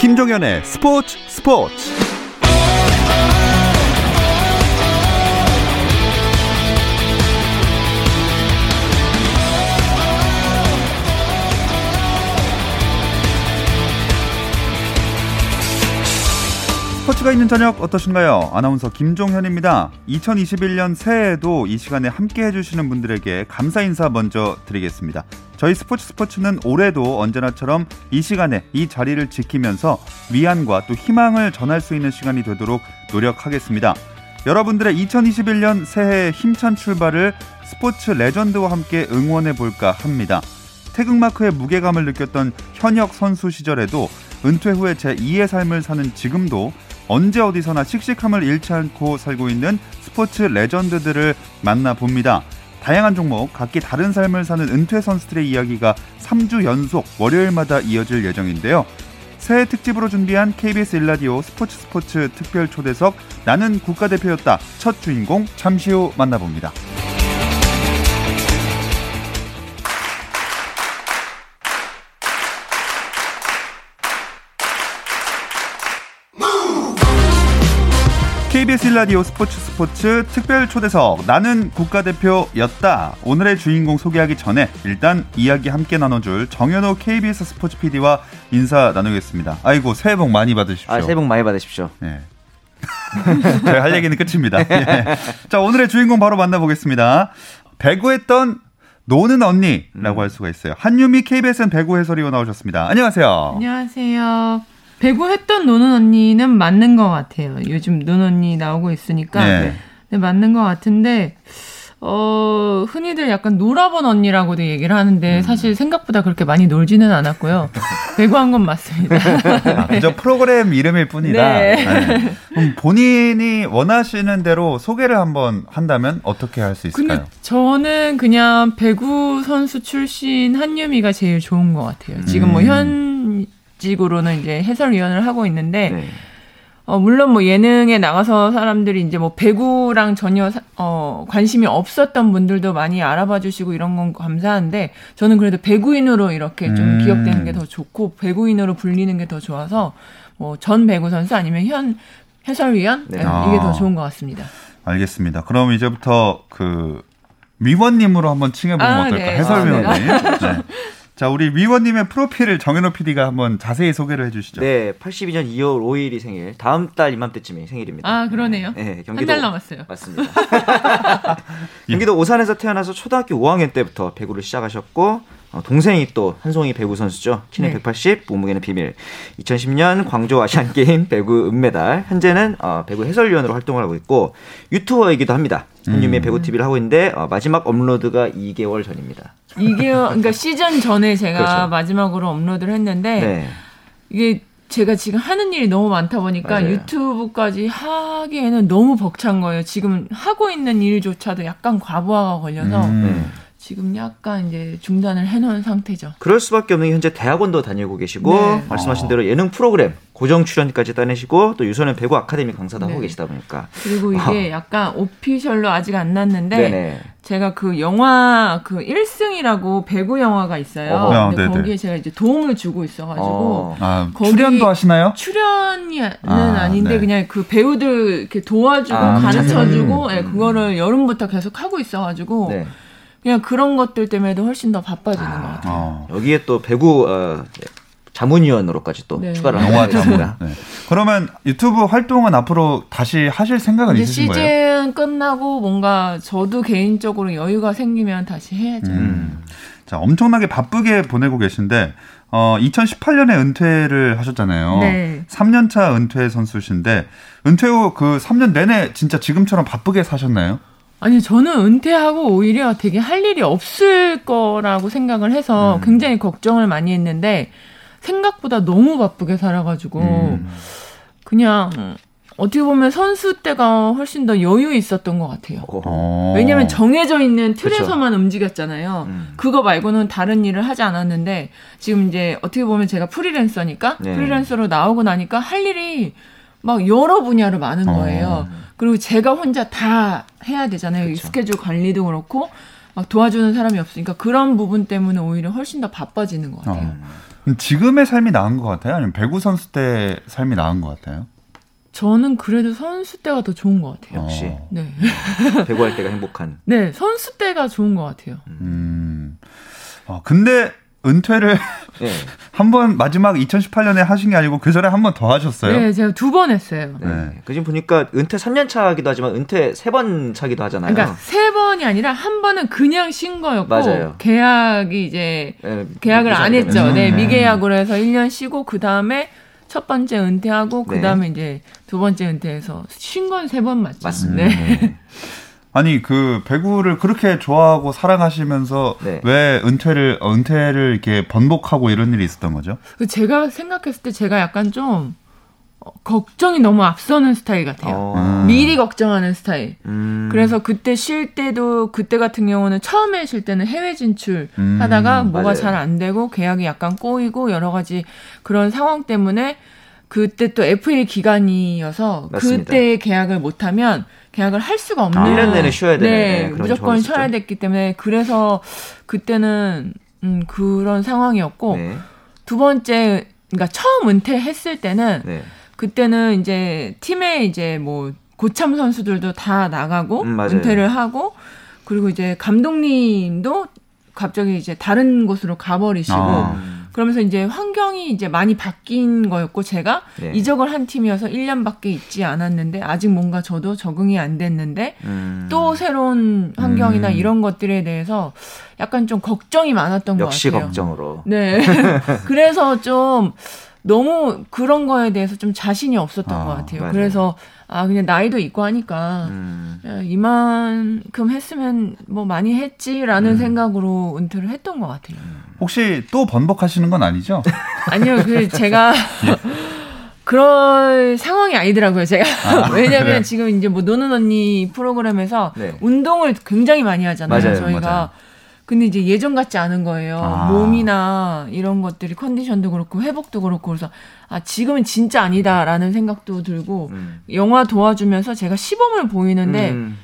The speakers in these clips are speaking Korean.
김종현의 스포츠 스포츠 스포츠가 있는 저녁 어떠신가요? 아나운서 김종현입니다. 2021년 새해에도 이 시간에 함께 해주시는 분들에게 감사 인사 먼저 드리겠습니다. 저희 스포츠 스포츠는 올해도 언제나처럼 이 시간에 이 자리를 지키면서 위안과 또 희망을 전할 수 있는 시간이 되도록 노력하겠습니다. 여러분들의 2021년 새해 힘찬 출발을 스포츠 레전드와 함께 응원해 볼까 합니다. 태극마크의 무게감을 느꼈던 현역 선수 시절에도 은퇴 후에 제 2의 삶을 사는 지금도 언제 어디서나 씩씩함을 잃지 않고 살고 있는 스포츠 레전드들을 만나봅니다. 다양한 종목, 각기 다른 삶을 사는 은퇴 선수들의 이야기가 3주 연속 월요일마다 이어질 예정인데요. 새해 특집으로 준비한 KBS 일라디오 스포츠 스포츠 특별 초대석 나는 국가대표였다 첫 주인공 잠시 후 만나봅니다. KBS 라디오 스포츠 스포츠 특별 초대석 나는 국가대표였다. 오늘의 주인공 소개하기 전에 일단 이야기 함께 나눠줄 정현호 KBS 스포츠 PD와 인사 나누겠습니다. 아이고 새해 복 많이 받으십시오. 아, 새해 복 많이 받으십시오. 네. 저희 할 얘기는 끝입니다. 예. 자 오늘의 주인공 바로 만나보겠습니다. 배구했던 노는 언니라고 음. 할 수가 있어요. 한유미 KBSN 배구 해설위원 나오셨습니다. 안녕하세요. 안녕하세요. 배구했던 노는 언니는 맞는 것 같아요. 요즘 노는 언니 나오고 있으니까. 네. 네, 맞는 것 같은데, 어, 흔히들 약간 놀아본 언니라고도 얘기를 하는데, 음. 사실 생각보다 그렇게 많이 놀지는 않았고요. 배구한 건 맞습니다. 아, 그저 프로그램 이름일 뿐이다. 네. 네. 그럼 본인이 원하시는 대로 소개를 한번 한다면 어떻게 할 수 있을까요? 근데 저는 그냥 배구 선수 출신 한유미가 제일 좋은 것 같아요. 지금 뭐 음. 현, 직으로는 이제 해설위원을 하고 있는데 네. 어, 물론 뭐 예능에 나가서 사람들이 이제 뭐 배구랑 전혀 어, 관심이 없었던 분들도 많이 알아봐 주시고 이런 건 감사한데 저는 그래도 배구인으로 이렇게 좀 음. 기억되는 게 더 좋고 배구인으로 불리는 게 더 좋아서 뭐 전 배구 선수 아니면 현 해설위원 네. 아. 이게 더 좋은 것 같습니다. 알겠습니다. 그럼 이제부터 그 위원님으로 한번 칭해보면 아, 어떨까? 네. 해설위원님. 아, 네. 자, 우리 위원님의 프로필을 정현호 PD가 한번 자세히 소개를 해주시죠. 네, 82년 2월 5일이 생일, 다음 달 이맘때쯤이 생일입니다. 아, 그러네요. 네, 경기도 한 달 남았어요. 맞습니다. 경기도 오산에서 태어나서 초등학교 5학년 때부터 배구를 시작하셨고 어, 동생이 또 한송이 배구 선수죠. 키는 네. 180, 몸무게는 비밀. 2010년 광주 아시안 게임 배구 은메달. 현재는 어, 배구 해설위원으로 활동을 하고 있고 유튜버이기도 합니다. 한유미의 음. 배구 TV를 하고 있는데 어, 마지막 업로드가 2개월 전입니다. 2개월 그러니까 시즌 전에 제가 그렇죠. 마지막으로 업로드를 했는데 네. 이게 제가 지금 하는 일이 너무 많다 보니까 맞아요. 유튜브까지 하기에는 너무 벅찬 거예요. 지금 하고 있는 일조차도 약간 과부하가 걸려서 음. 네. 지금 약간 이제 중단을 해놓은 상태죠. 그럴 수밖에 없는 게 현재 대학원도 다니고 계시고 네. 말씀하신 대로 예능 프로그램 고정 출연까지 따내시고 또 유소년 배구 아카데미 강사도 네. 하고 계시다 보니까 그리고 이게 어. 약간 오피셜로 아직 안 났는데 네네. 제가 그 영화 그 1승이라고 배구 영화가 있어요. 어, 근데 네네. 거기에 제가 이제 도움을 주고 있어가지고 어. 아, 출연도 하시나요? 출연은 아, 닌데 네. 그냥 그 배우들 이렇게 도와주고 아, 가르쳐주고 음. 네, 그거를 여름부터 계속 하고 있어가지고. 네. 그냥 그런 것들 때문에도 훨씬 더 바빠지는 아, 것 같아요. 어. 여기에 또 배구 어, 자문위원으로까지 또 네. 추가를 영화 자문. 네. 그러면 유튜브 활동은 앞으로 다시 하실 생각은 있으신 거예요? 시즌 끝나고 뭔가 저도 개인적으로 여유가 생기면 다시 해야죠. 음. 자, 엄청나게 바쁘게 보내고 계신데 어, 2018년에 은퇴를 하셨잖아요. 네. 3년차 은퇴 선수신데 은퇴 후 그 3년 내내 진짜 지금처럼 바쁘게 사셨나요? 아니 저는 은퇴하고 오히려 되게 할 일이 없을 거라고 생각을 해서 음. 굉장히 걱정을 많이 했는데 생각보다 너무 바쁘게 살아가지고 음. 그냥 어떻게 보면 선수 때가 훨씬 더 여유 있었던 것 같아요. 어. 왜냐하면 정해져 있는 틀에서만 그쵸. 움직였잖아요. 음. 그거 말고는 다른 일을 하지 않았는데 지금 이제 어떻게 보면 제가 프리랜서니까 네. 프리랜서로 나오고 나니까 할 일이 막 여러 분야로 많은 어. 거예요. 어. 그리고 제가 혼자 다 해야 되잖아요. 그쵸. 스케줄 관리도 그렇고 막 도와주는 사람이 없으니까 그런 부분 때문에 오히려 훨씬 더 바빠지는 것 같아요. 어. 지금의 삶이 나은 것 같아요? 아니면 배구 선수 때 삶이 나은 것 같아요? 저는 그래도 선수 때가 더 좋은 것 같아요. 역시. 어. 네. 배구할 때가 행복한. 네, 선수 때가 좋은 것 같아요. 음. 어, 근데 은퇴를 네. 한번 마지막 2018년에 하신 게 아니고 그 전에 한 번 더 하셨어요? 네, 제가 두 번 했어요. 네. 네. 그 지금 보니까 은퇴 3년 차기도 하지만 은퇴 3번 차기도 하잖아요. 그러니까 세 번이 아니라 한 번은 그냥 쉰 거였고 맞아요. 계약이 이제 네, 계약을 안. 했죠. 네, 음. 미계약으로 해서 1년 쉬고 그 다음에 첫 번째 은퇴하고 네. 그 다음에 이제 두 번째 은퇴해서 쉰 건 세 번 맞죠. 맞습니다. 네. 아니 그 배구를 그렇게 좋아하고 사랑하시면서 네. 왜 은퇴를 어, 은퇴를 이렇게 번복하고 이런 일이 있었던 거죠? 그 제가 생각했을 때 제가 약간 좀 어, 걱정이 너무 앞서는 스타일 같아요. 어. 음. 미리 걱정하는 스타일. 음. 그래서 그때 쉴 때도 그때 같은 경우는 처음에 쉴 때는 해외 진출 음, 하다가 뭐가. 잘 안 되고 계약이 약간 꼬이고 여러 가지 그런 상황 때문에 그때 또 FA 기간이어서 맞습니다. 그때 계약을 못하면 계약을 할 수가 없는 아. 1년 내내 쉬어야 되는 네, 네, 무조건. 쉬어야 됐기 때문에 그래서 그때는 음, 그런 상황이었고 네. 두 번째 그러니까 처음 은퇴했을 때는 네. 그때는 이제 팀에 이제 뭐 고참 선수들도 다 나가고 음. 은퇴를 하고 그리고 이제 감독님도 갑자기 이제 다른 곳으로 가버리시고 아. 음. 그러면서 이제 환경이 이제 많이 바뀐 거였고 제가 네. 이적을 한 팀이어서 1년밖에 있지 않았는데 아직 뭔가 저도 적응이 안 됐는데 음. 또 새로운 환경이나 음. 이런 것들에 대해서 약간 좀 걱정이 많았던 것 역시 같아요. 걱정으로. 네. 그래서 좀 너무 그런 거에 대해서 좀 자신이 없었던 아, 것 같아요. 맞아요. 그래서 아 그냥 나이도 있고 하니까 음. 야, 이만큼 했으면 뭐 많이 했지라는 생각으로 은퇴를 했던 것 같아요. 혹시 또 번복하시는 건 아니죠? 아니요, 그 제가 그럴 상황이 아니더라고요. 제가 왜냐면 그래요? 지금 이제 뭐 노는 언니 프로그램에서 네. 운동을 굉장히 많이 하잖아요. 맞아요, 저희가. 맞아요. 근데 이제 예전 같지 않은 거예요. 아. 몸이나 이런 것들이 컨디션도 그렇고 회복도 그렇고 그래서 아 지금은 진짜 아니다라는 생각도 들고 음. 영화 도와주면서 제가 시범을 보이는데 음.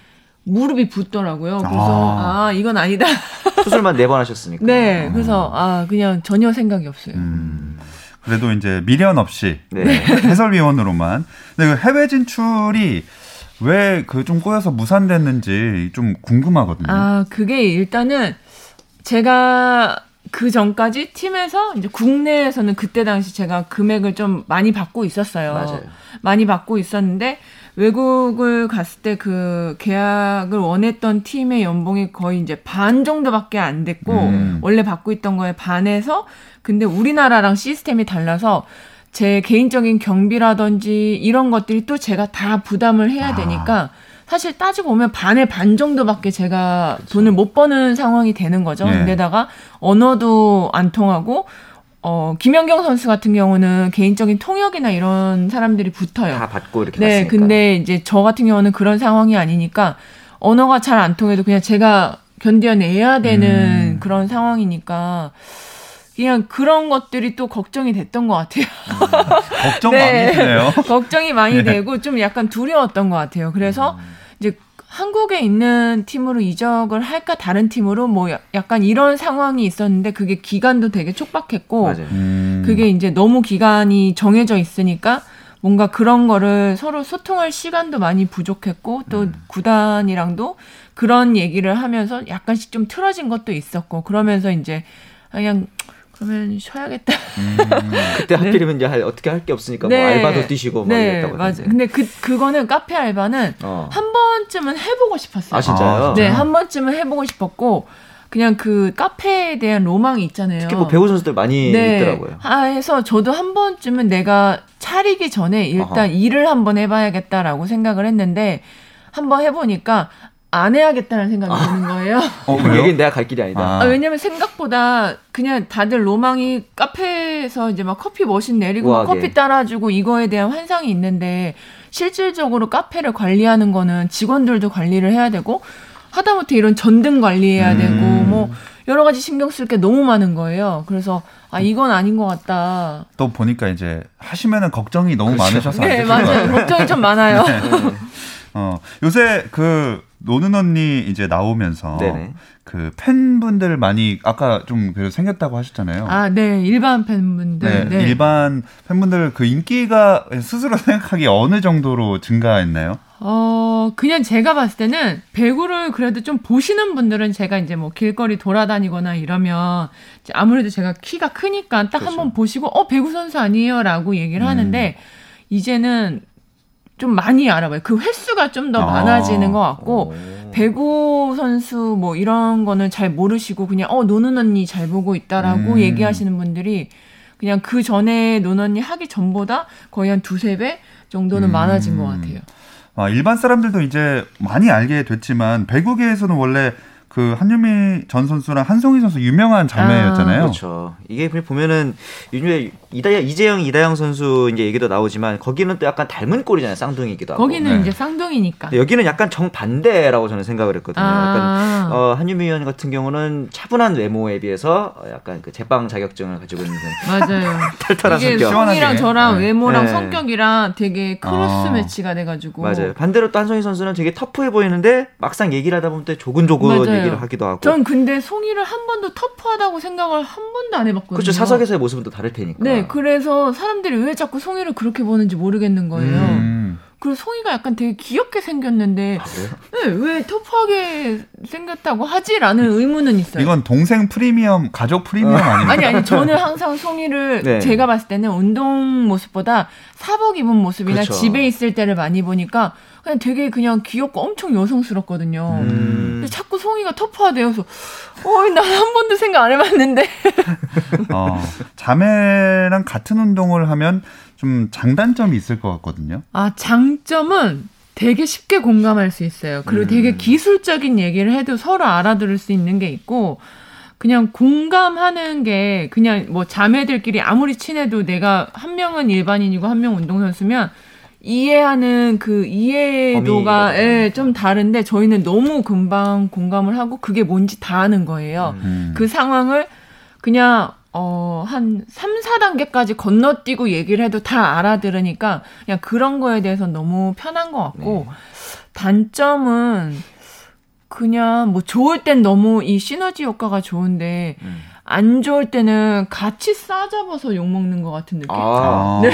무릎이 붓더라고요. 그래서 아. 아, 이건 아니다. 수술만 네 번 하셨으니까. 네, 그래서 아 그냥 전혀 생각이 없어요. 음. 그래도 이제 미련 없이 네. 해설위원으로만. 근데 그 해외 진출이 왜 그 좀 꼬여서 무산됐는지 좀 궁금하거든요. 아, 그게 일단은 제가 그 전까지 팀에서 이제 국내에서는 그때 당시 제가 금액을 좀 많이 받고 있었어요. 맞아요. 많이 받고 있었는데 외국을 갔을 때 그 계약을 원했던 팀의 연봉이 거의 이제 반 정도밖에 안 됐고 음. 원래 받고 있던 거에 반해서 근데 우리나라랑 시스템이 달라서 제 개인적인 경비라든지 이런 것들이 또 제가 다 부담을 해야 아. 되니까 사실 따지고 보면 반의 반 정도밖에 제가 돈을 못 버는 상황이 되는 거죠. 네. 근데다가 언어도 안 통하고 어 김연경 선수 같은 경우는 개인적인 통역이나 이런 사람들이 붙어요. 다 받고 이렇게 네, 갔으니까. 근데 이제 저 같은 경우는 그런 상황이 아니니까 언어가 잘 안 통해도 그냥 제가 견뎌내야 되는 음. 그런 상황이니까 그냥 그런 것들이 또 걱정이 됐던 것 같아요. 걱정 네. 많이 되네요. 걱정이 많이 되고 좀 약간 두려웠던 것 같아요. 그래서 이제 한국에 있는 팀으로 이적을 할까 다른 팀으로 뭐 야- 약간 이런 상황이 있었는데 그게 기간도 되게 촉박했고 맞아요. 음. 그게 이제 너무 기간이 정해져 있으니까 뭔가 그런 거를 서로 소통할 시간도 많이 부족했고 또 음. 구단이랑도 그런 얘기를 하면서 약간씩 좀 틀어진 것도 있었고 그러면서 이제 그냥 그러면 쉬어야겠다. 음. 그때 하필이면 이제 할- 어떻게 할 게 없으니까 뭐 알바도 뛰시고 막 네, 이랬다고. 하던데. 근데 그 그거는 카페 알바는 어. 한 번쯤은 해보고 싶었어요. 아 진짜요? 아, 네, 진짜요? 한 번쯤은 해보고 싶었고 그냥 그 카페에 대한 로망이 있잖아요. 특히 뭐 배우 선수들 많이 있더라고요. 아, 해서 저도 한 번쯤은 내가 차리기 전에 일단 아하. 일을 한번 해봐야겠다라고 생각을 했는데 한번 해보니까 안 해야겠다는 생각이 드는 거예요. 어, 그? 얘기는 내가 갈 길이 아니다. 아. 아, 왜냐면 생각보다 그냥 다들 로망이 카페에서 이제 막 커피 머신 내리고 막 우아하게. 커피 따라주고 이거에 대한 환상이 있는데 실질적으로 카페를 관리하는 거는 직원들도 관리를 해야 되고 하다못해 이런 전등 관리해야 음. 되고 뭐 여러 가지 신경 쓸 게 너무 많은 거예요. 그래서 아 이건 아닌 것 같다. 또 보니까 이제 하시면은 걱정이 너무 그렇죠. 많으셔서 안네 맞아요. 걱정이 좀 많아요. 어, 요새 그 노는 언니 이제 나오면서 네네. 그 팬분들 많이 아까 좀 그래도 생겼다고 하셨잖아요. 아, 네. 일반 팬분들. 네, 네. 일반 팬분들 그 인기가 스스로 생각하기 어느 정도로 증가했나요? 어, 그냥 제가 봤을 때는 배구를 그래도 좀 보시는 분들은 제가 이제 뭐 길거리 돌아다니거나 이러면 아무래도 제가 키가 크니까 딱 한번 그렇죠. 보시고 어, 배구 선수 아니에요? 라고 얘기를 음. 하는데 이제는 좀 많이 알아봐요. 그 횟수가 좀더 아. 많아지는 것 같고 오. 배구 선수 뭐 이런 거는 잘 모르시고 그냥 어 노는 언니 잘 보고 있다라고 음. 얘기하시는 분들이 그냥 그 전에 노는 언니 하기 전보다 거의 한 두세 배 정도는 음. 많아진 것 같아요. 아, 일반 사람들도 이제 많이 알게 됐지만 배구계에서는 원래 그 한유미 전 선수랑 한송희 선수 유명한 자매였잖아요. 아, 그렇죠. 이게 보면은 요즘에 이다 이재영 이다영 선수 이제 얘기도 나오지만 거기는 또 약간 닮은 꼴이잖아요. 쌍둥이기도 하고. 거기는 네. 이제 쌍둥이니까. 여기는 약간 정 반대라고 저는 생각을 했거든요. 아. 약간 어, 한유미 의원 같은 경우는 차분한 외모에 비해서 약간 그 제빵 자격증을 가지고 있는 맞아요. 털털한 이게 성격. 송이랑 저랑 네. 외모랑 네. 성격이랑 되게 크로스 아. 매치가 돼 가지고. 맞아요. 반대로 또 한송희 선수는 되게 터프해 보이는데 막상 얘기를 하다 보면 또 조근조근 맞아요. 얘기를 하기도 하고. 전 근데 송이를 한 번도 터프하다고 생각을 한 번도 안 해봤거든요. 그렇죠. 사석에서의 모습은 또 다를 테니까. 네, 그래서 사람들이 왜 자꾸 송이를 그렇게 보는지 모르겠는 거예요. 음. 그리고 송이가 약간 되게 귀엽게 생겼는데 아, 네, 왜 터프하게 생겼다고 하지라는 의문은 있어요. 이건 동생 프리미엄, 가족 프리미엄 어. 아니에요? 아니 아니 저는 항상 송이를 네. 제가 봤을 때는 운동 모습보다 사복 입은 모습이나 그렇죠. 집에 있을 때를 많이 보니까 그냥 되게 그냥 귀엽고 엄청 여성스럽거든요. 음. 근데 자꾸 송이가 터프하대요. 그래서 어이 난한 번도 생각 안 해봤는데. 어, 자매랑 같은 운동을 하면 좀 장단점이 있을 것 같거든요. 아, 장점은 되게 쉽게 공감할 수 있어요. 그리고 음. 되게 기술적인 얘기를 해도 서로 알아들을 수 있는 게 있고, 그냥 공감하는 게 그냥 뭐 자매들끼리 아무리 친해도 내가 한 명은 일반인이고 한 명은 운동선수면 이해하는 그 이해도가 예, 좀 다른데 저희는 너무 금방 공감을 하고 그게 뭔지 다 아는 거예요. 음. 그 상황을 그냥 어, 한 3, 4단계까지 건너뛰고 얘기를 해도 다 알아들으니까 그냥 그런 거에 대해서 너무 편한 것 같고 네. 단점은 그냥 뭐 좋을 땐 너무 이 시너지 효과가 좋은데 음. 안 좋을 때는 같이 싸잡아서 욕 먹는 것 같은 느낌. 아, 네.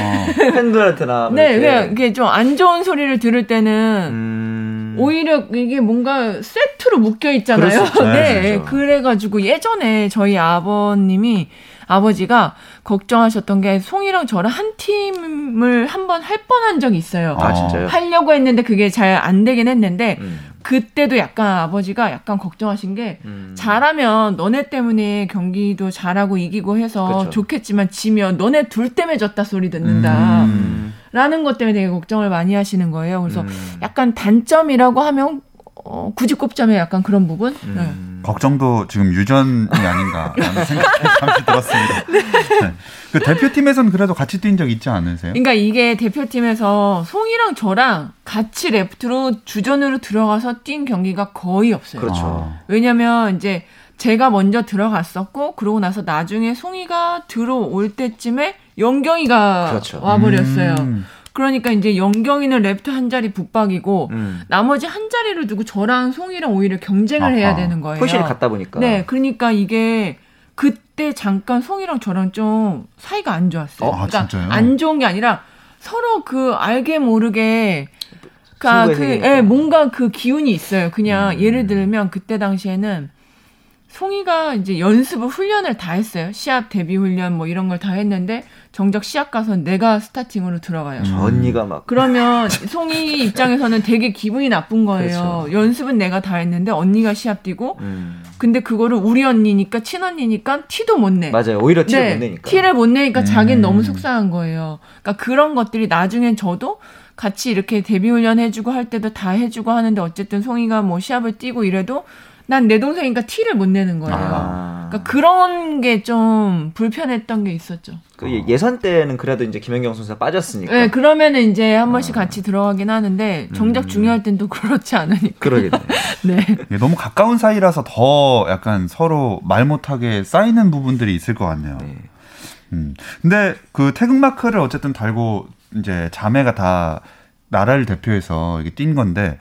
팬들한테나. 네, 그냥 이게 좀 안 좋은 소리를 들을 때는 음... 오히려 이게 뭔가 세트로 묶여 있잖아요. 네, 네 그래가지고 예전에 저희 아버님이 아버지가 걱정하셨던 게 송이랑 저랑 한 팀을 한 번 할 뻔한 적이 있어요. 아, 진짜요? 하려고 했는데 그게 잘 안 되긴 했는데 음. 그때도 약간 아버지가 약간 걱정하신 게 음. 잘하면 너네 때문에 경기도 잘하고 이기고 해서 그쵸. 좋겠지만 지면 너네 둘 때문에 졌다 소리 듣는다. 음. 라는 것 때문에 되게 걱정을 많이 하시는 거예요. 그래서 음. 약간 단점이라고 하면 어, 굳이 꼽자면 약간 그런 부분? 음. 네. 걱정도 지금 유전이 아닌가라는 생각이 잠시 들었습니다. 네. 네. 그 대표팀에서는 그래도 같이 뛴 적 있지 않으세요? 그러니까 이게 대표팀에서 송이랑 저랑 같이 레프트로 주전으로 들어가서 뛴 경기가 거의 없어요. 그렇죠. 아. 왜냐면 이제 제가 먼저 들어갔었고 그러고 나서 나중에 송이가 들어올 때쯤에 영경이가 그렇죠. 와버렸어요. 음. 그러니까 이제 영경이는 레프트 한 자리 붙박이고 음. 나머지 한 자리를 두고 저랑 송이랑 오히려 경쟁을 아하. 해야 되는 거예요. 포지션이 같다 보니까. 네, 그러니까 이게 그때 잠깐 송이랑 저랑 좀 사이가 안 좋았어요. 어, 아, 그러니까 진짜요? 안 좋은 게 아니라 서로 그 알게 모르게 그러니까 그 예, 뭔가 그 기운이 있어요. 그냥 음. 예를 들면 그때 당시에는 송이가 이제 연습을 훈련을 다 했어요. 시합 대비 훈련 뭐 이런 걸 다 했는데 정작 시합 가서 내가 스타팅으로 들어가요. 저 언니가 막 그러면 송이 입장에서는 되게 기분이 나쁜 거예요. 그렇죠. 연습은 내가 다 했는데 언니가 시합 뛰고 음. 근데 그거를 우리 언니니까 친언니니까 티도 못 내. 맞아요. 오히려 티를 네, 못 내니까. 티를 못 내니까 음. 자기는 너무 속상한 거예요. 그러니까 그런 것들이 나중엔 저도 같이 이렇게 데뷔 훈련 해주고 할 때도 다 해주고 하는데 어쨌든 송이가 뭐 시합을 뛰고 이래도 난 내 동생이니까 티를 못 내는 거예요. 아. 그러니까 그런 게 좀 불편했던 게 있었죠. 그 예선 때는 그래도 이제 김연경 선수가 빠졌으니까. 네, 그러면은 이제 한 번씩 아. 같이 들어가긴 하는데 정작 음. 중요할 땐 또 그렇지 않으니까. 그러겠네. 네. 너무 가까운 사이라서 더 약간 서로 말 못하게 쌓이는 부분들이 있을 것 같네요. 네. 음. 근데 그 태극 마크를 어쨌든 달고 이제 자매가 다 나라를 대표해서 이게 뛴 건데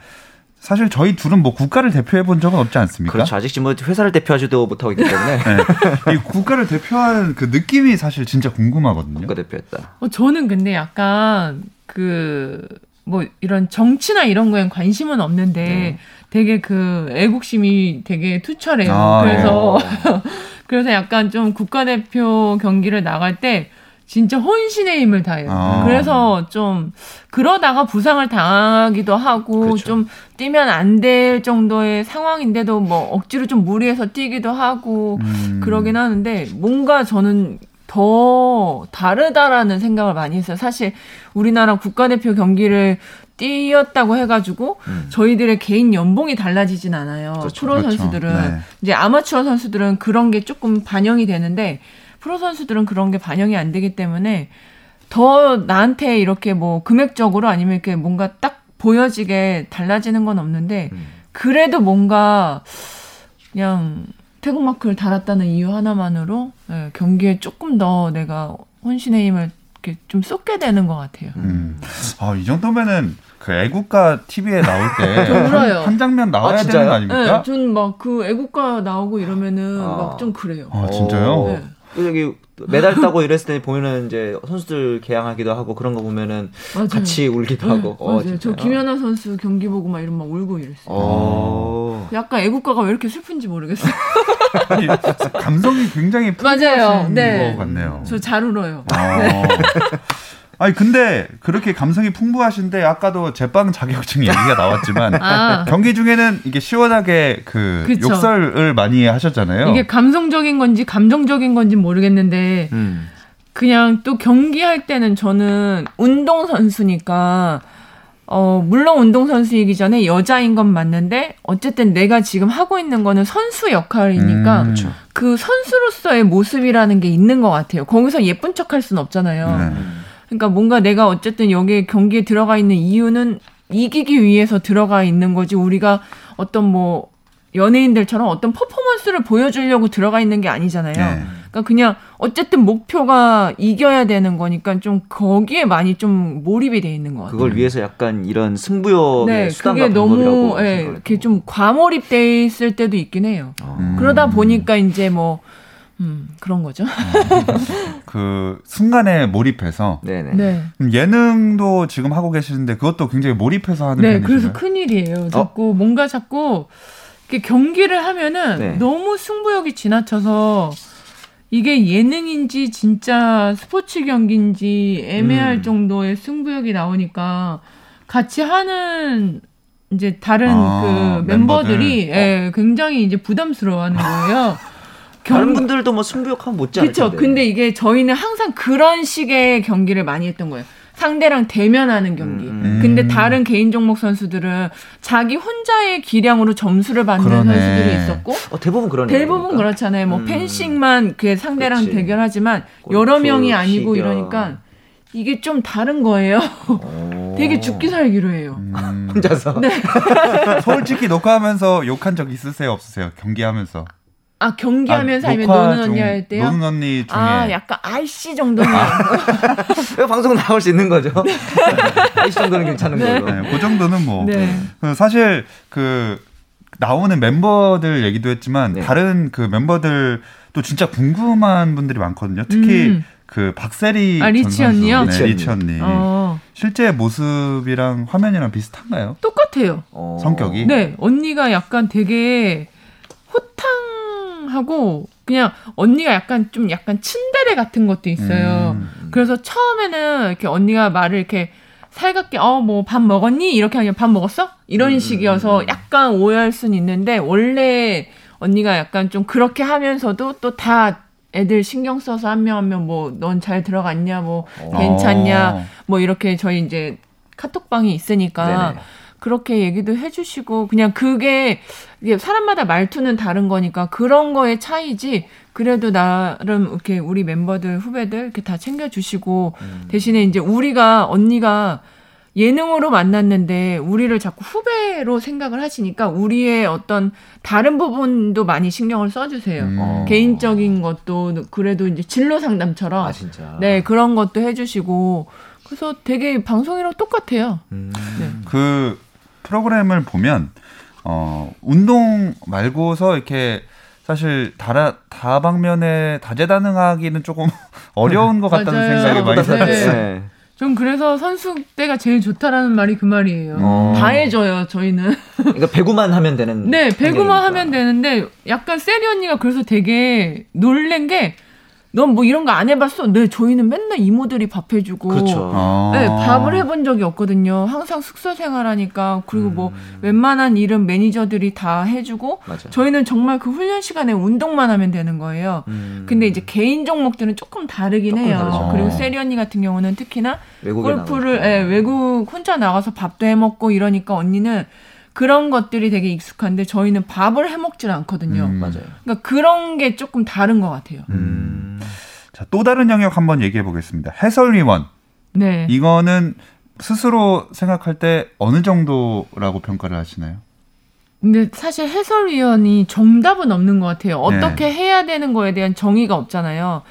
사실 저희 둘은 뭐 국가를 대표해 본 적은 없지 않습니까? 그렇죠. 아직 지금 뭐 회사를 대표하지도 못하고 있기 때문에 네. 이 국가를 대표하는 그 느낌이 사실 진짜 궁금하거든요. 국가 대표했다. 어, 저는 근데 약간 그 뭐 이런 정치나 이런 거엔 관심은 없는데 네. 되게 그 애국심이 되게 투철해요. 아, 그래서 네. 그래서 약간 좀 국가 대표 경기를 나갈 때 진짜 혼신의 힘을 다해요. 아. 그래서 좀 그러다가 부상을 당하기도 하고 그렇죠. 좀 뛰면 안 될 정도의 상황인데도 뭐 억지로 좀 무리해서 뛰기도 하고 음. 그러긴 하는데 뭔가 저는 더 다르다라는 생각을 많이 했어요. 사실 우리나라 국가대표 경기를 뛰었다고 해가지고 음. 저희들의 개인 연봉이 달라지진 않아요. 그렇죠. 프로 그렇죠. 선수들은 네. 이제 아마추어 선수들은 그런 게 조금 반영이 되는데 프로 선수들은 그런 게 반영이 안 되기 때문에 더 나한테 이렇게 뭐 금액적으로 아니면 이렇게 뭔가 딱 보여지게 달라지는 건 없는데 음. 그래도 뭔가 그냥 태국마크를 달았다는 이유 하나만으로 네, 경기에 조금 더 내가 혼신의 힘을 이렇게 좀 쏟게 되는 것 같아요. 음. 아, 이 정도면은 그 애국가 TV에 나올 때 한 장면 나와야 아, 되는 거 아닙니까? 네, 전막 그 애국가 나오고 이러면은 아. 막좀 그래요. 아, 진짜요? 네. 여기 메달 따고 이랬을 때 보면은 이제 선수들 개항하기도 하고 그런 거 보면은 맞아요. 같이 울기도 네, 하고. 어, 맞아요. 저 김연아 선수 경기 보고 막 이런 막 울고 이랬어요. 어. 약간 애국가가 왜 이렇게 슬픈지 모르겠어요. 감성이 굉장히 맞아요. 네. 것 같네요. 저 잘 울어요. 아. 네. 아니 근데 그렇게 감성이 풍부하신데 아까도 제빵 자격증 얘기가 나왔지만 아. 경기 중에는 이게 시원하게 그 그쵸. 욕설을 많이 하셨잖아요. 이게 감성적인 건지 감정적인 건지 모르겠는데 음. 그냥 또 경기할 때는 저는 운동 선수니까 어, 물론 운동선수이기 전에 여자인 건 맞는데, 어쨌든 내가 지금 하고 있는 거는 선수 역할이니까, 음. 그 선수로서의 모습이라는 게 있는 것 같아요. 거기서 예쁜 척 할 수는 없잖아요. 네. 그러니까 뭔가 내가 어쨌든 여기 경기에 들어가 있는 이유는 이기기 위해서 들어가 있는 거지 우리가 어떤 뭐 연예인들처럼 어떤 퍼포먼스를 보여주려고 들어가 있는 게 아니잖아요. 네. 그러니까 그냥 어쨌든 목표가 이겨야 되는 거니까 좀 거기에 많이 좀 몰입이 돼 있는 것 같아요. 그걸 위해서 약간 이런 승부욕의 네, 수단과 그게 너무 예, 이렇게 좀 과몰입돼 있을 때도 있긴 해요. 음. 그러다 보니까 이제 뭐 음, 그런 거죠. 그 순간에 몰입해서 네네. 네. 예능도 지금 하고 계시는데 그것도 굉장히 몰입해서 하는 네, 편이시요 그래서 큰 일이에요. 자꾸 어? 뭔가 자꾸 이렇게 경기를 하면은 네. 너무 승부욕이 지나쳐서 이게 예능인지 진짜 스포츠 경기인지 애매할 음. 정도의 승부욕이 나오니까 같이 하는 이제 다른 아, 그 멤버들이 멤버들. 예, 어. 굉장히 이제 부담스러워하는 거예요. 다른 분들도 뭐 승부욕하면 못지 않을 그렇죠. 근데 이게 저희는 항상 그런 식의 경기를 많이 했던 거예요. 상대랑 대면하는 경기. 음, 음. 근데 다른 개인 종목 선수들은 자기 혼자의 기량으로 점수를 받는 그러네. 선수들이 있었고 어, 대부분 그러네요. 대부분 그러니까. 그렇잖아요. 뭐 음. 펜싱만 그 상대랑 그렇지. 대결하지만 여러 명이 아니고 시경. 이러니까 이게 좀 다른 거예요. 되게 죽기 살기로 해요. 음. 혼자서. 네. 솔직히 녹화하면서 욕한 적 있으세요, 없으세요? 경기하면서. 아 경기하면서 아, 아니면 노는 언니 할 때요? 노는 언니 중에 아 약간 아이씨 정도는 아. 방송 나올 수 있는 거죠. 네. 아이씨 정도는 괜찮은 네. 거죠. 네, 그 정도는 뭐 네. 그 사실 그 나오는 멤버들 얘기도 했지만 네. 다른 그 멤버들도 진짜 궁금한 분들이 많거든요. 특히 음. 그 박세리 아, rich 언니요? 네, rich 언니. 어. 실제 모습이랑 화면이랑 비슷한가요? 똑같아요. 어. 성격이? 네, 언니가 약간 되게 호탕 하고 그냥 언니가 약간 좀 약간 츤데레 같은 것도 있어요. 음. 그래서 처음에는 이렇게 언니가 말을 이렇게 살갑게 어 뭐 밥 먹었니 이렇게 하면 밥 먹었어 이런 음. 식이어서 약간 오해할 수는 있는데 원래 언니가 약간 좀 그렇게 하면서도 또 다 애들 신경 써서 한 명 한 명 뭐 넌 잘 들어갔냐 뭐 어. 괜찮냐 뭐 이렇게 저희 이제 카톡방이 있으니까 네네. 그렇게 얘기도 해주시고 그냥 그게 사람마다 말투는 다른 거니까 그런 거의 차이지 그래도 나름 이렇게 우리 멤버들 후배들 이렇게 다 챙겨주시고 음. 대신에 이제 우리가 언니가 예능으로 만났는데 우리를 자꾸 후배로 생각을 하시니까 우리의 어떤 다른 부분도 많이 신경을 써주세요. 음. 어. 개인적인 것도 그래도 이제 진로 상담처럼 아, 네 그런 것도 해주시고 그래서 되게 방송이랑 똑같아요. 음. 네. 그 프로그램을 보면 어 운동 말고서 이렇게 사실 다라, 다방면에 다재다능하기는 조금 어려운 것 같다는 생각이 많이 들어요. 네. 전 그래서 선수 때가 제일 좋다라는 말이 그 말이에요. 어. 다 해줘요, 저희는. 그러니까 배구만 하면 되는. 네, 배구만 하면 되는데 약간 세리 언니가 그래서 되게 놀란 게 넌 뭐 이런 거 안 해봤어? 네, 저희는 맨날 이모들이 밥 해주고. 그렇죠. 아. 네, 밥을 해본 적이 없거든요. 항상 숙소 생활하니까. 그리고 뭐 음. 뭐 웬만한 일은 매니저들이 다 해주고. 맞아. 저희는 정말 그 훈련 시간에 운동만 하면 되는 거예요. 음. 근데 이제 개인 종목들은 조금 다르긴 조금 해요. 다르죠. 그리고 어. 세리 언니 같은 경우는 특히나 골프를 예, 외국 혼자 나가서 밥도 해 먹고 이러니까 언니는 그런 것들이 되게 익숙한데 저희는 밥을 해 먹질 않거든요. 음. 맞아요. 그러니까 그런 게 조금 다른 것 같아요. 음. 자, 또 다른 영역 한번 얘기해 보겠습니다. 해설위원. 네. 이거는 스스로 생각할 때 어느 정도라고 평가를 하시나요? 근데 사실 해설위원이 정답은 없는 것 같아요. 어떻게 네. 해야 되는 거에 대한 정의가 없잖아요.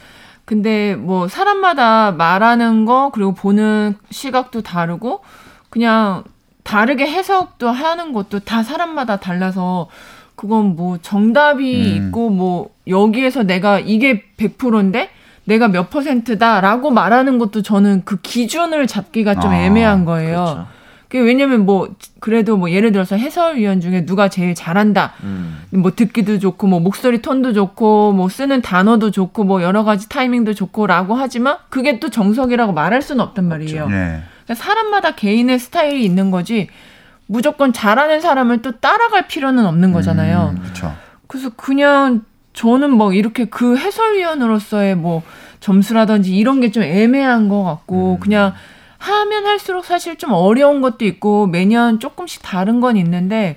근데 뭐 사람마다 말하는 거 그리고 보는 시각도 다르고 그냥 다르게 해석도 하는 것도 다 사람마다 달라서 그건 뭐 정답이 음. 있고 뭐 여기에서 내가 이게 100%인데 내가 몇 퍼센트다라고 말하는 것도 저는 그 기준을 잡기가 좀 아, 애매한 거예요. 그렇죠. 왜냐면 뭐 그래도 뭐 예를 들어서 해설위원 중에 누가 제일 잘한다. 음. 뭐 듣기도 좋고 뭐 목소리 톤도 좋고 뭐 쓰는 단어도 좋고 뭐 여러 가지 타이밍도 좋고라고 하지만 그게 또 정석이라고 말할 수는 없단 말이에요. 네. 그러니까 사람마다 개인의 스타일이 있는 거지 무조건 잘하는 사람을 또 따라갈 필요는 없는 거잖아요. 음, 그렇죠. 그래서 그냥 저는 뭐 이렇게 그 해설위원으로서의 뭐 점수라든지 이런 게 좀 애매한 것 같고 음. 그냥 하면 할수록 사실 좀 어려운 것도 있고 매년 조금씩 다른 건 있는데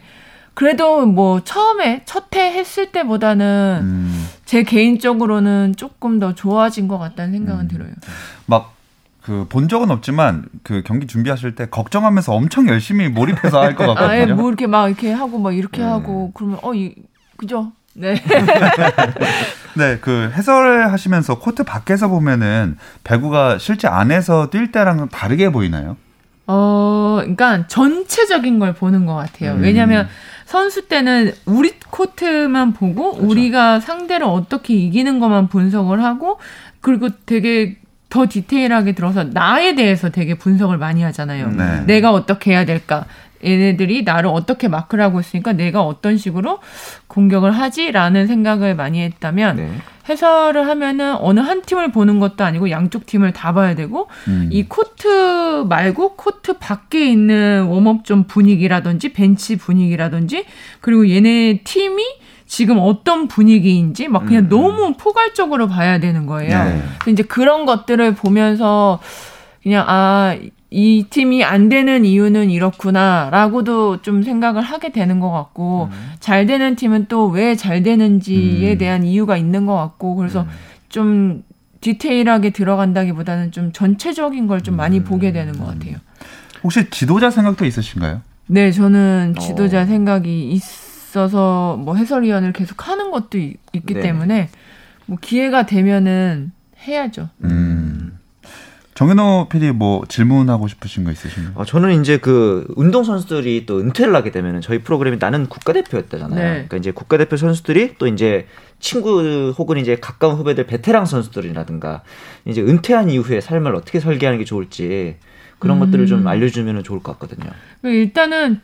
그래도 뭐 처음에 첫 해 했을 때보다는 음. 제 개인적으로는 조금 더 좋아진 것 같다는 생각은 음. 들어요. 막 그 본 적은 없지만 그 경기 준비하실 때 걱정하면서 엄청 열심히 몰입해서 할 것 같거든요. 아예 뭐 이렇게 막 이렇게 하고 막 이렇게 네. 하고 그러면 어 이 그죠? 네. 네, 그 해설하시면서 코트 밖에서 보면은 배구가 실제 안에서 뛸 때랑 다르게 보이나요? 어, 그러니까 전체적인 걸 보는 것 같아요. 음. 왜냐하면 선수 때는 우리 코트만 보고 그렇죠. 우리가 상대를 어떻게 이기는 것만 분석을 하고 그리고 되게 더 디테일하게 들어서 나에 대해서 되게 분석을 많이 하잖아요. 네. 내가 어떻게 해야 될까? 얘네들이 나를 어떻게 마크를 하고 있으니까 내가 어떤 식으로 공격을 하지라는 생각을 많이 했다면 네. 해설을 하면은 어느 한 팀을 보는 것도 아니고 양쪽 팀을 다 봐야 되고 음. 이 코트 말고 코트 밖에 있는 warm-up zone 분위기라든지 벤치 분위기라든지 그리고 얘네 팀이 지금 어떤 분위기인지 막 그냥 음. 너무 포괄적으로 봐야 되는 거예요. 네. 이제 그런 것들을 보면서 그냥 아 이 팀이 안 되는 이유는 이렇구나라고도 좀 생각을 하게 되는 것 같고 음. 잘 되는 팀은 또 왜 잘 되는지에 음. 대한 이유가 있는 것 같고 그래서 음. 좀 디테일하게 들어간다기보다는 좀 전체적인 걸 좀 많이 음. 보게 되는 것 같아요. 혹시 지도자 생각도 있으신가요? 네, 저는 지도자 어. 생각이 있 어서 뭐 해설위원을 계속 하는 것도 있, 기 네. 때문에 뭐 기회가 되면은 해야죠. 음. 정현호 PD 뭐 질문하고 싶으신 거 있으신가요? 어, 저는 이제 그 운동 선수들이 또 은퇴를 하게 되면 저희 프로그램이 나는 국가대표였다잖아요. 네. 그러니까 이제 국가대표 선수들이 또 이제 친구 혹은 이제 가까운 후배들 베테랑 선수들이라든가 이제 은퇴한 이후에 삶을 어떻게 설계하는 게 좋을지 그런 음. 것들을 좀 알려주면 좋을 것 같거든요. 일단은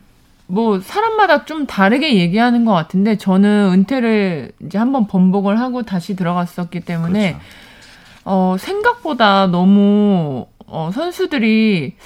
뭐 사람마다 좀 다르게 얘기하는 것 같은데 저는 은퇴를 이제 한번 번복을 하고 다시 들어갔었기 때문에. 그렇죠. 어, 생각보다 너무 어, 선수들이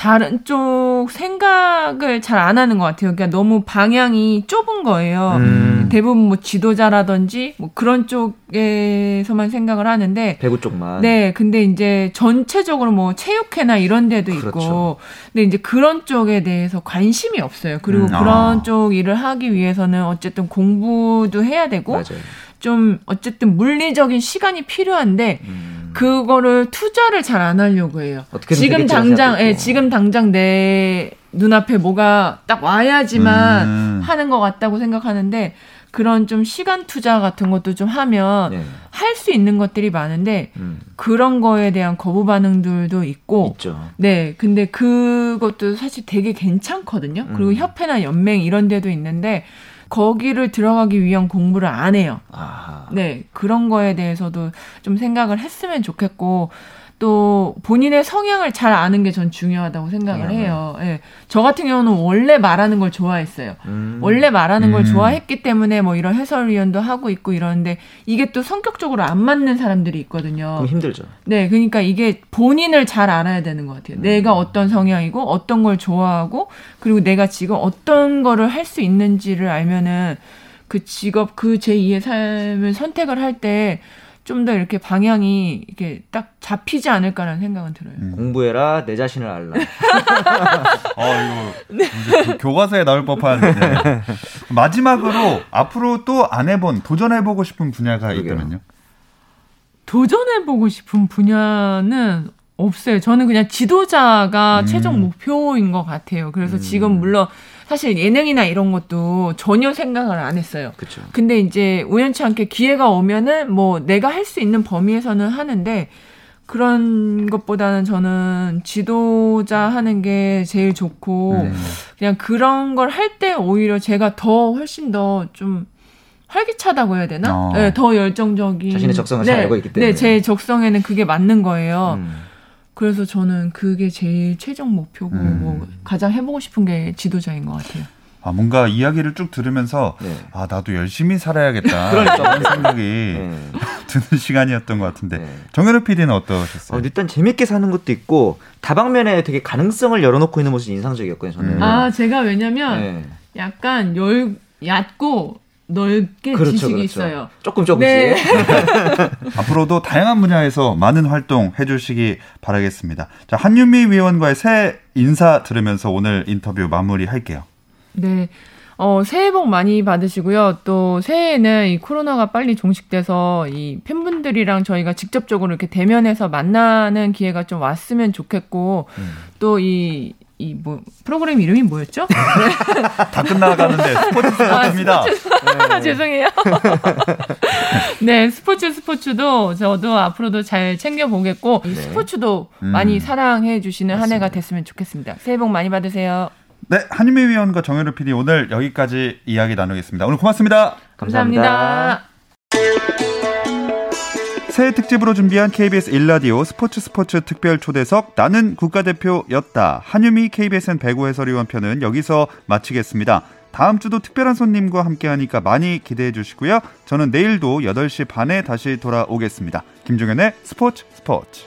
다른 쪽 생각을 잘 안 하는 것 같아요. 그러니까 너무 방향이 좁은 거예요. 음. 대부분 뭐 지도자라든지 뭐 그런 쪽에서만 생각을 하는데 배구 쪽만. 네, 근데 이제 전체적으로 뭐 체육회나 이런 데도 그렇죠. 있고, 근데 이제 그런 쪽에 대해서 관심이 없어요. 그리고 음. 그런 아. 쪽 일을 하기 위해서는 어쨌든 공부도 해야 되고. 맞아요. 좀 어쨌든 물리적인 시간이 필요한데 음. 그거를 투자를 잘 안 하려고 해요. 지금 당장 예, 지금 당장 내 눈앞에 뭐가 딱 와야지만 음. 하는 것 같다고 생각하는데 그런 좀 시간 투자 같은 것도 좀 하면 네. 할수 있는 것들이 많은데 음. 그런 거에 대한 거부 반응들도 있고 있죠. 네 근데 그것도 사실 되게 괜찮거든요 그리고 음. 협회나 연맹 이런 데도 있는데 거기를 들어가기 위한 공부를 안 해요 아하. 네 그런 거에 대해서도 좀 생각을 했으면 좋겠고 또 본인의 성향을 잘 아는 게 전 중요하다고 생각을 성향을. 해요. 예. 저 같은 경우는 원래 말하는 걸 좋아했어요. 음. 원래 말하는 걸 음. 좋아했기 때문에 뭐 이런 해설위원도 하고 있고 이러는데 이게 또 성격적으로 안 맞는 사람들이 있거든요. 그럼 힘들죠. 네, 그러니까 이게 본인을 잘 알아야 되는 것 같아요. 내가 어떤 성향이고 어떤 걸 좋아하고 그리고 내가 지금 어떤 거를 할 수 있는지를 알면은 그 직업 그 제2의 삶을 선택을 할때 좀 더 이렇게 방향이 이렇게 딱 잡히지 않을까라는 생각은 들어요. 음. 공부해라 내 자신을 알라. 어, 이거 그 교과서에 나올 법한. 네. 마지막으로 앞으로 또 안 해본 도전해보고 싶은 분야가 그러게요. 있다면요? 도전해보고 싶은 분야는 없어요. 저는 그냥 지도자가 음. 최종 목표인 것 같아요. 그래서 음. 지금 물론 사실 예능이나 이런 것도 전혀 생각을 안 했어요. 그렇죠. 근데 이제 우연치 않게 기회가 오면은 뭐 내가 할 수 있는 범위에서는 하는데 그런 것보다는 저는 지도자 하는 게 제일 좋고 네. 그냥 그런 걸 할 때 오히려 제가 더 훨씬 더좀 활기차다고 해야 되나? 어. 네, 더 열정적인 자신의 적성을 네, 잘 알고 있기 때문에. 네, 제 적성에는 그게 맞는 거예요. 음. 그래서 저는 그게 제일 최종 목표고 음. 뭐 가장 해보고 싶은 게 지도자인 것 같아요. 아, 뭔가 이야기를 쭉 들으면서 네. 아, 나도 열심히 살아야겠다. 그러니까. 그런 생각이 네. 드는 시간이었던 것 같은데. 네. 정현우 PD는 어, 어떠셨어요? 일단 재밌게 사는 것도 있고 다방면에 되게 가능성을 열어놓고 있는 모습이 인상적이었거든요. 저는. 음. 아, 제가 왜냐면 네. 약간 열 얕고 넓게 그렇죠, 지식이 그렇죠. 있어요. 조금 조금씩. 네. 앞으로도 다양한 분야에서 많은 활동 해주시기 바라겠습니다. 자, 한유미 위원과의 새 인사 들으면서 오늘 인터뷰 마무리할게요. 네. 어, 새해 복 많이 받으시고요. 또 새해에는 이 코로나가 빨리 종식돼서 이 팬분들이랑 저희가 직접적으로 이렇게 대면해서 만나는 기회가 좀 왔으면 좋겠고 음. 또이 이 뭐 프로그램 이름이 뭐였죠? 다 끝나가는데 스포츠 스포츠입니다. 아, 죄송해요. 네, 스포츠 스포츠도 저도 앞으로도 잘 챙겨 보겠고 이 네. 스포츠도 음. 많이 사랑해 주시는 한 해가 맞습니다. 됐으면 좋겠습니다. 새해 복 많이 받으세요. 네, 한유미 위원과 정현우 PD 오늘 여기까지 이야기 나누겠습니다. 오늘 고맙습니다. 감사합니다. 새해 특집으로 준비한 KBS 일라디오 스포츠 스포츠 특별 초대석 나는 국가대표였다. 한유미 KBSN 배구 해설위원 편은 여기서 마치겠습니다. 다음 주도 특별한 손님과 함께하니까 많이 기대해 주시고요. 저는 내일도 8시 반에 다시 돌아오겠습니다. 김종현의 스포츠 스포츠.